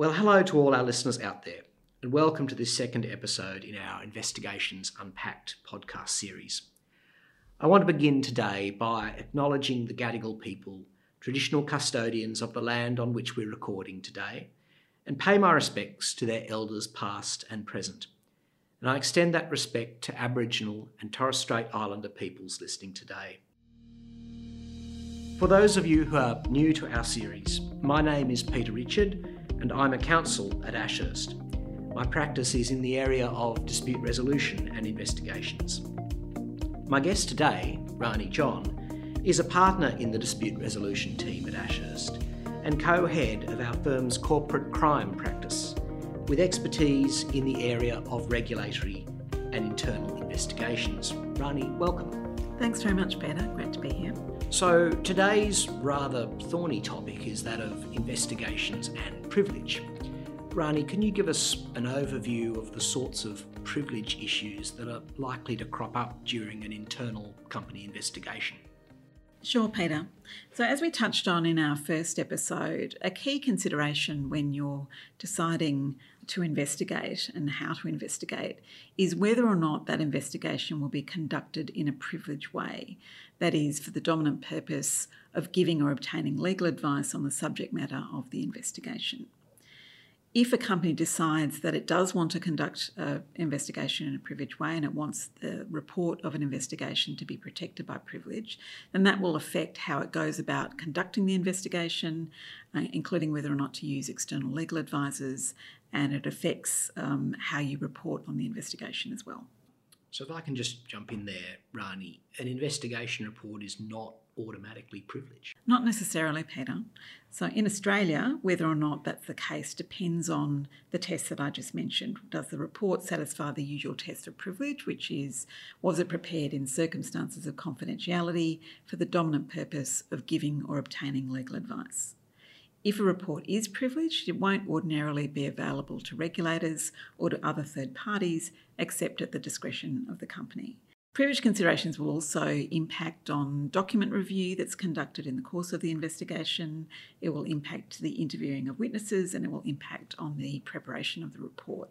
Well, hello to all our listeners out there, and welcome to this second episode in our Investigations Unpacked podcast series. I want to begin today by acknowledging the Gadigal people, traditional custodians of the land on which we're recording today, and pay my respects to their elders past and present. And I extend that respect to Aboriginal and Torres Strait Islander peoples listening today. For those of you who are new to our series, my name is Peter Richard and I'm a counsel at Ashurst. My practice is in the area of dispute resolution and investigations. My guest today, Rani John, is a partner in the dispute resolution team at Ashurst and co head of our firm's corporate crime practice, with expertise in the area of regulatory and internal investigations. Rani, welcome. Thanks very much, Peter. Great to be here. So, today's rather thorny topic is that of investigations and privilege. Rani, can you give us an overview of the sorts of privilege issues that are likely to crop up during an internal company investigation? Sure, Peter. So, as we touched on in our first episode, a key consideration when you're deciding to investigate and how to investigate is whether or not that investigation will be conducted in a privileged way. That is, for the dominant purpose of giving or obtaining legal advice on the subject matter of the investigation if a company decides that it does want to conduct an investigation in a privileged way and it wants the report of an investigation to be protected by privilege, then that will affect how it goes about conducting the investigation, uh, including whether or not to use external legal advisors, and it affects um, how you report on the investigation as well. So, if I can just jump in there, Rani, an investigation report is not automatically privileged? Not necessarily, Peter. So, in Australia, whether or not that's the case depends on the test that I just mentioned. Does the report satisfy the usual test of privilege, which is was it prepared in circumstances of confidentiality for the dominant purpose of giving or obtaining legal advice? If a report is privileged, it won't ordinarily be available to regulators or to other third parties except at the discretion of the company. Privilege considerations will also impact on document review that's conducted in the course of the investigation. It will impact the interviewing of witnesses and it will impact on the preparation of the report.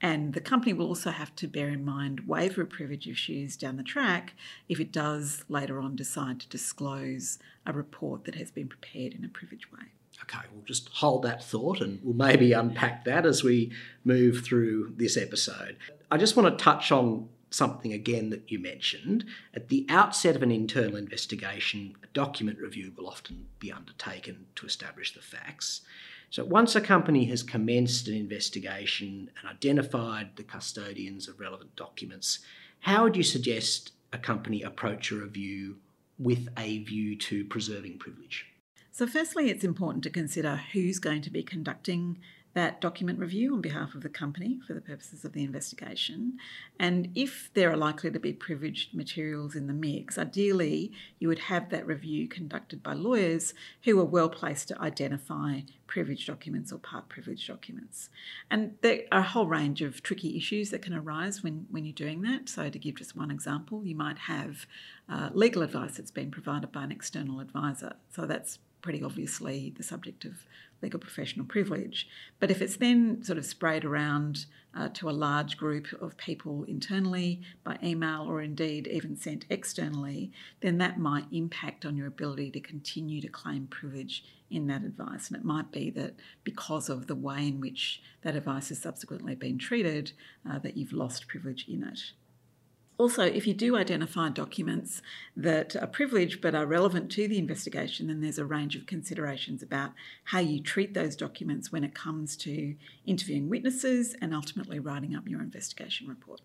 And the company will also have to bear in mind waiver of privilege issues down the track if it does later on decide to disclose a report that has been prepared in a privileged way. Okay, we'll just hold that thought and we'll maybe unpack that as we move through this episode. I just want to touch on something again that you mentioned. At the outset of an internal investigation, a document review will often be undertaken to establish the facts. So, once a company has commenced an investigation and identified the custodians of relevant documents, how would you suggest a company approach a review with a view to preserving privilege? So, firstly, it's important to consider who's going to be conducting that document review on behalf of the company for the purposes of the investigation. And if there are likely to be privileged materials in the mix, ideally you would have that review conducted by lawyers who are well placed to identify privileged documents or part privileged documents. And there are a whole range of tricky issues that can arise when, when you're doing that. So, to give just one example, you might have uh, legal advice that's been provided by an external advisor. So, that's pretty obviously the subject of legal professional privilege. But if it's then sort of sprayed around uh, to a large group of people internally by email or indeed even sent externally, then that might impact on your ability to continue to claim privilege in that advice. And it might be that because of the way in which that advice has subsequently been treated, uh, that you've lost privilege in it. Also, if you do identify documents that are privileged but are relevant to the investigation, then there's a range of considerations about how you treat those documents when it comes to interviewing witnesses and ultimately writing up your investigation report.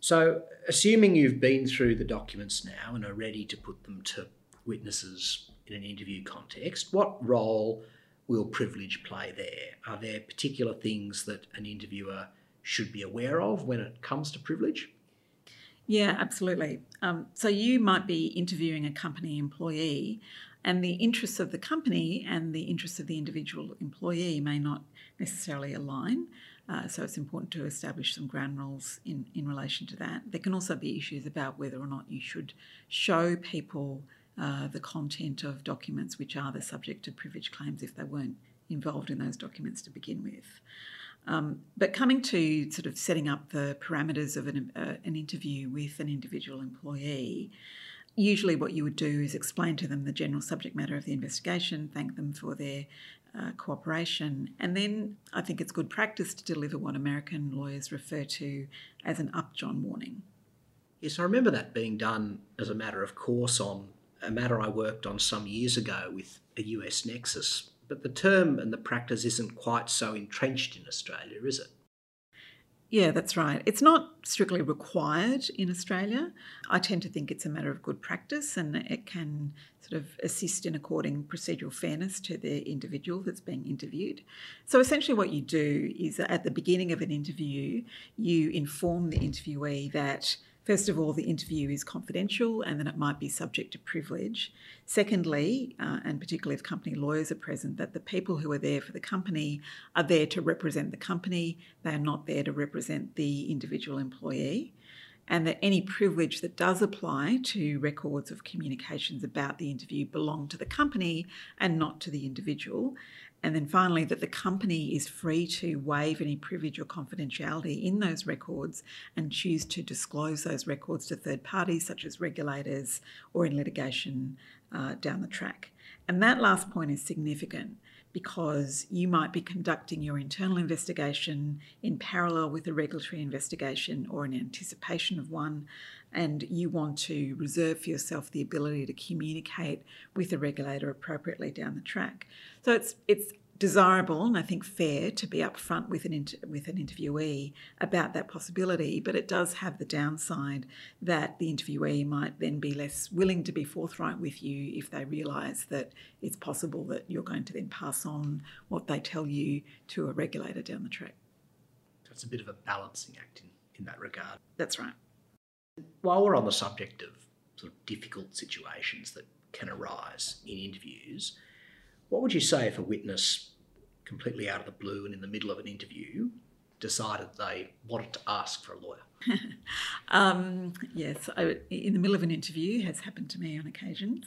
So, assuming you've been through the documents now and are ready to put them to witnesses in an interview context, what role will privilege play there? Are there particular things that an interviewer should be aware of when it comes to privilege? Yeah, absolutely. Um, so you might be interviewing a company employee, and the interests of the company and the interests of the individual employee may not necessarily align. Uh, so it's important to establish some ground rules in, in relation to that. There can also be issues about whether or not you should show people uh, the content of documents which are the subject of privilege claims if they weren't involved in those documents to begin with. Um, but coming to sort of setting up the parameters of an, uh, an interview with an individual employee, usually what you would do is explain to them the general subject matter of the investigation, thank them for their uh, cooperation, and then I think it's good practice to deliver what American lawyers refer to as an upjohn warning. Yes, I remember that being done as a matter of course on a matter I worked on some years ago with a US nexus, but the term and the practice isn't quite so entrenched in Australia, is it? Yeah, that's right. It's not strictly required in Australia. I tend to think it's a matter of good practice and it can sort of assist in according procedural fairness to the individual that's being interviewed. So essentially, what you do is at the beginning of an interview, you inform the interviewee that First of all, the interview is confidential and then it might be subject to privilege. Secondly, uh, and particularly if company lawyers are present, that the people who are there for the company are there to represent the company, they are not there to represent the individual employee. And that any privilege that does apply to records of communications about the interview belong to the company and not to the individual. And then finally, that the company is free to waive any privilege or confidentiality in those records and choose to disclose those records to third parties, such as regulators or in litigation uh, down the track. And that last point is significant because you might be conducting your internal investigation in parallel with a regulatory investigation or in anticipation of one, and you want to reserve for yourself the ability to communicate with the regulator appropriately down the track. So it's it's desirable and I think fair to be upfront with an inter- with an interviewee about that possibility, but it does have the downside that the interviewee might then be less willing to be forthright with you if they realise that it's possible that you're going to then pass on what they tell you to a regulator down the track. So it's a bit of a balancing act in, in that regard. That's right. While we're on the subject of sort of difficult situations that can arise in interviews, what would you say if a witness completely out of the blue and in the middle of an interview decided they wanted to ask for a lawyer? um, yes, I, in the middle of an interview has happened to me on occasions.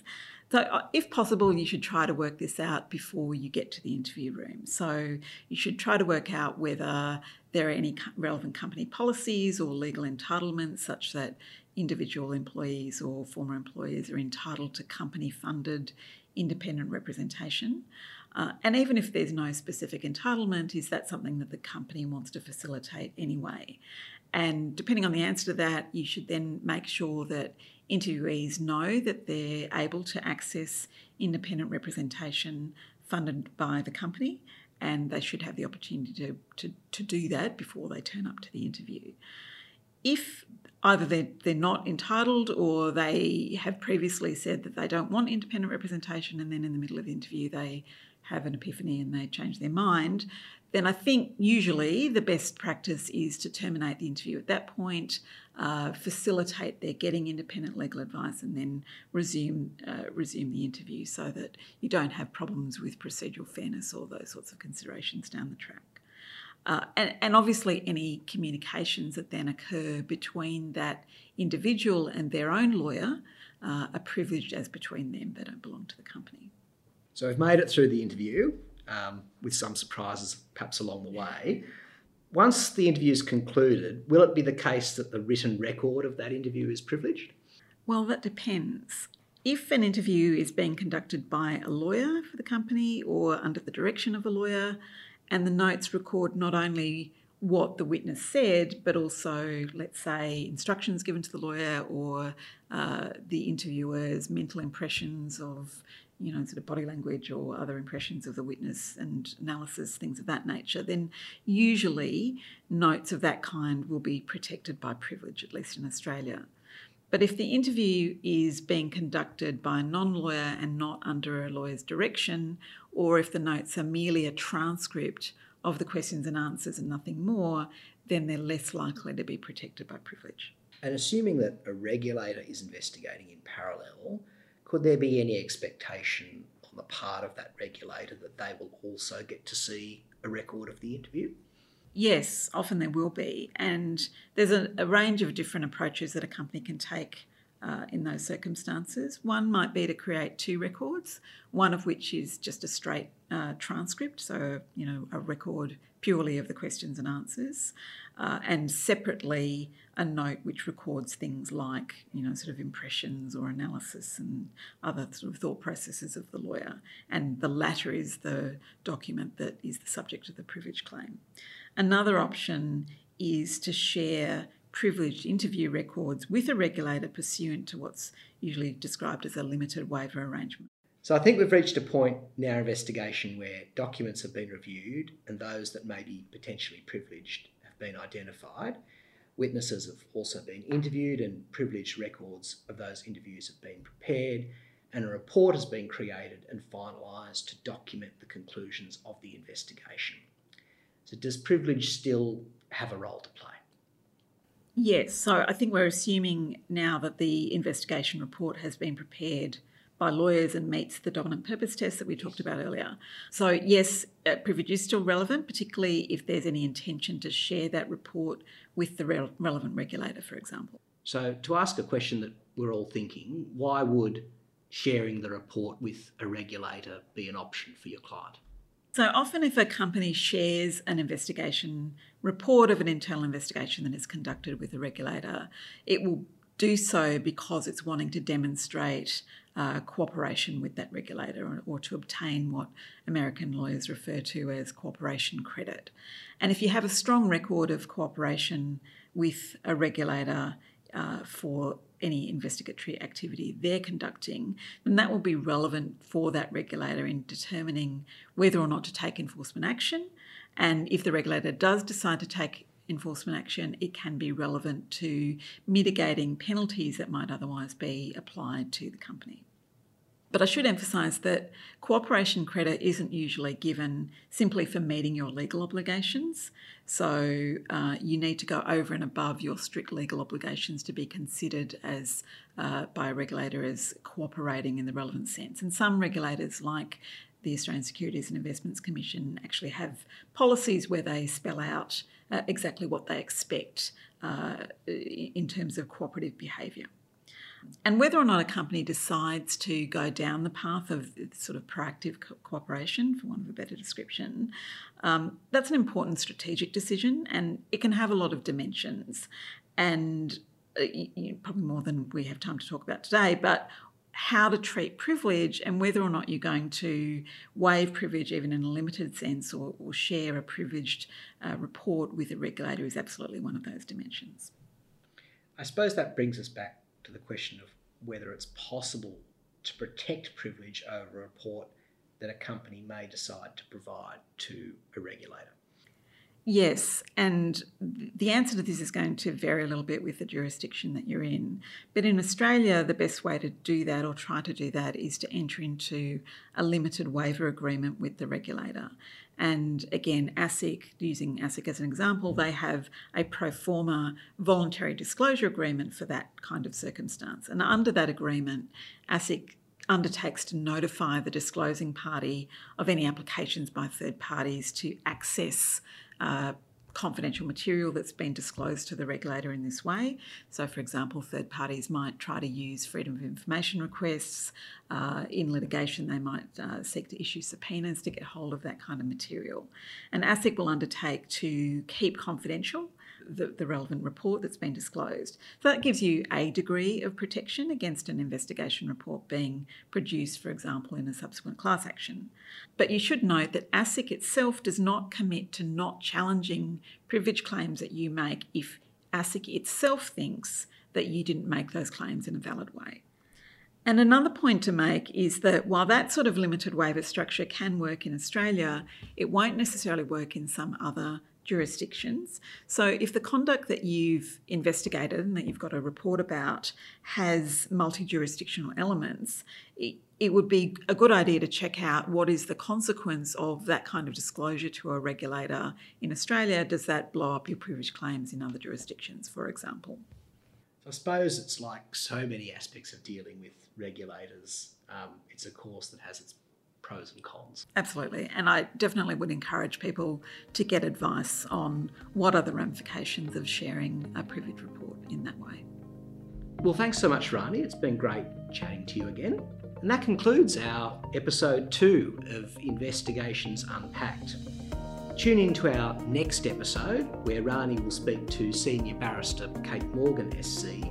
So, uh, if possible, you should try to work this out before you get to the interview room. So, you should try to work out whether there are any relevant company policies or legal entitlements such that individual employees or former employees are entitled to company funded independent representation. Uh, and even if there's no specific entitlement, is that something that the company wants to facilitate anyway? And depending on the answer to that, you should then make sure that interviewees know that they're able to access independent representation funded by the company and they should have the opportunity to, to, to do that before they turn up to the interview. If either they're, they're not entitled or they have previously said that they don't want independent representation and then in the middle of the interview they have an epiphany and they change their mind, then I think usually the best practice is to terminate the interview at that point, uh, facilitate their getting independent legal advice, and then resume uh, resume the interview so that you don't have problems with procedural fairness or those sorts of considerations down the track. Uh, and, and, obviously, any communications that then occur between that individual and their own lawyer uh, are privileged as between them. They don't belong to the company. So we've made it through the interview um, with some surprises perhaps along the way. Once the interview is concluded, will it be the case that the written record of that interview is privileged? Well, that depends. If an interview is being conducted by a lawyer for the company or under the direction of a lawyer, and the notes record not only what the witness said, but also, let's say, instructions given to the lawyer or uh, the interviewer's mental impressions of you know, sort of body language or other impressions of the witness and analysis, things of that nature, then usually notes of that kind will be protected by privilege, at least in Australia. But if the interview is being conducted by a non lawyer and not under a lawyer's direction, or if the notes are merely a transcript of the questions and answers and nothing more, then they're less likely to be protected by privilege. And assuming that a regulator is investigating in parallel, could there be any expectation on the part of that regulator that they will also get to see a record of the interview? Yes, often there will be. And there's a, a range of different approaches that a company can take uh, in those circumstances. One might be to create two records, one of which is just a straight uh, transcript, so you know a record purely of the questions and answers, uh, and separately a note which records things like you know sort of impressions or analysis and other sort of thought processes of the lawyer, and the latter is the document that is the subject of the privilege claim. Another option is to share privileged interview records with a regulator pursuant to what's usually described as a limited waiver arrangement. So I think we've reached a point in our investigation where documents have been reviewed and those that may be potentially privileged have been identified. Witnesses have also been interviewed and privileged records of those interviews have been prepared and a report has been created and finalised to document the conclusions of the investigation. So does privilege still have a role to play? Yes, so I think we're assuming now that the investigation report has been prepared by lawyers and meets the dominant purpose test that we talked about earlier. So, yes, uh, privilege is still relevant, particularly if there's any intention to share that report with the re- relevant regulator, for example. So, to ask a question that we're all thinking, why would sharing the report with a regulator be an option for your client? So often, if a company shares an investigation report of an internal investigation that is conducted with a regulator, it will do so because it's wanting to demonstrate uh, cooperation with that regulator or, or, to obtain what American lawyers refer to as cooperation credit. And if you have a strong record of cooperation with a regulator uh, for any investigatory activity they're conducting, then that will be relevant for that regulator in determining whether or not to take enforcement action. And if the regulator does decide to take enforcement action, it can be relevant to mitigating penalties that might otherwise be applied to the company. But I should emphasise that cooperation credit isn't usually given simply for meeting your legal obligations. So uh, you need to go over and above your strict legal obligations to be considered as uh, by a regulator as cooperating in the relevant sense. And some regulators, like the Australian Securities and Investments Commission, actually have policies where they spell out uh, exactly what they expect uh, in terms of cooperative behaviour. And whether or not a company decides to go down the path of sort of proactive co- cooperation, for want of a better description, um, that's an important strategic decision and it can have a lot of dimensions. And uh, you, probably more than we have time to talk about today, but how to treat privilege and whether or not you're going to waive privilege, even in a limited sense, or, or share a privileged uh, report with a regulator is absolutely one of those dimensions. I suppose that brings us back to the question of whether it's possible to protect privilege over a report that a company may decide to provide to a regulator. Yes, and the answer to this is going to vary a little bit with the jurisdiction that you're in. But in Australia, the best way to do that or try to do that is to enter into a limited waiver agreement with the regulator. And again, ASIC, using ASIC as an example, they have a pro forma voluntary disclosure agreement for that kind of circumstance. And under that agreement, ASIC undertakes to notify the disclosing party of any applications by third parties to access confidential material that's been disclosed to the regulator in this way. So, for example, third parties might try to use freedom of information requests. Uh, in litigation, they might uh, seek to issue subpoenas to get hold of that kind of material. And ASIC will undertake to keep confidential the, the relevant report that's been disclosed. So that gives you a degree of protection against an investigation report being produced, for example, in a subsequent class action. But you should note that ASIC itself does not commit to not challenging privilege claims that you make if ASIC itself thinks that you didn't make those claims in a valid way. And another point to make is that while that sort of limited waiver structure can work in Australia, it won't necessarily work in some other jurisdictions. So, if the conduct that you've investigated and that you've got a report about has multi jurisdictional elements, it, it, would be a good idea to check out what is the consequence of that kind of disclosure to a regulator in Australia. Does that blow up your privilege claims in other jurisdictions, for example? I suppose it's like so many aspects of dealing with regulators. Um, it's a course that has its pros and cons. Absolutely. And I definitely would encourage people to get advice on what are the ramifications of sharing a privilege report in that way. Well, thanks so much, Rani. It's been great chatting to you again. And that concludes our episode two of Investigations Unpacked. Tune in to our next episode where Rani will speak to Senior Barrister Kate Morgan SC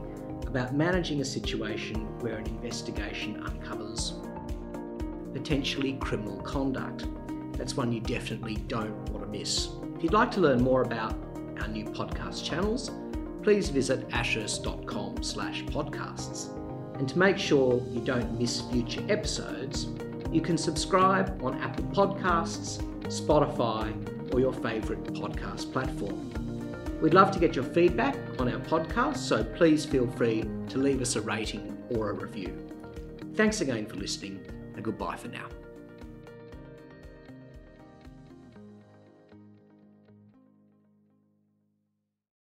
about managing a situation where an investigation uncovers potentially criminal conduct. That's one you definitely don't want to miss. If you'd like to learn more about our new podcast channels, please visit ashurst.com slash podcasts. And to make sure you don't miss future episodes, you can subscribe on Apple Podcasts, Spotify, or your favourite podcast platform. We'd love to get your feedback on our podcast, so please feel free to leave us a rating or a review. Thanks again for listening, goodbye for now.